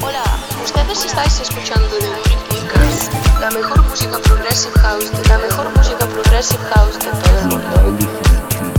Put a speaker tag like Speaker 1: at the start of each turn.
Speaker 1: Hola, ustedes estáis escuchando The Booty Podcast, la mejor música progressive house, la mejor música progressive house de todo el mundo.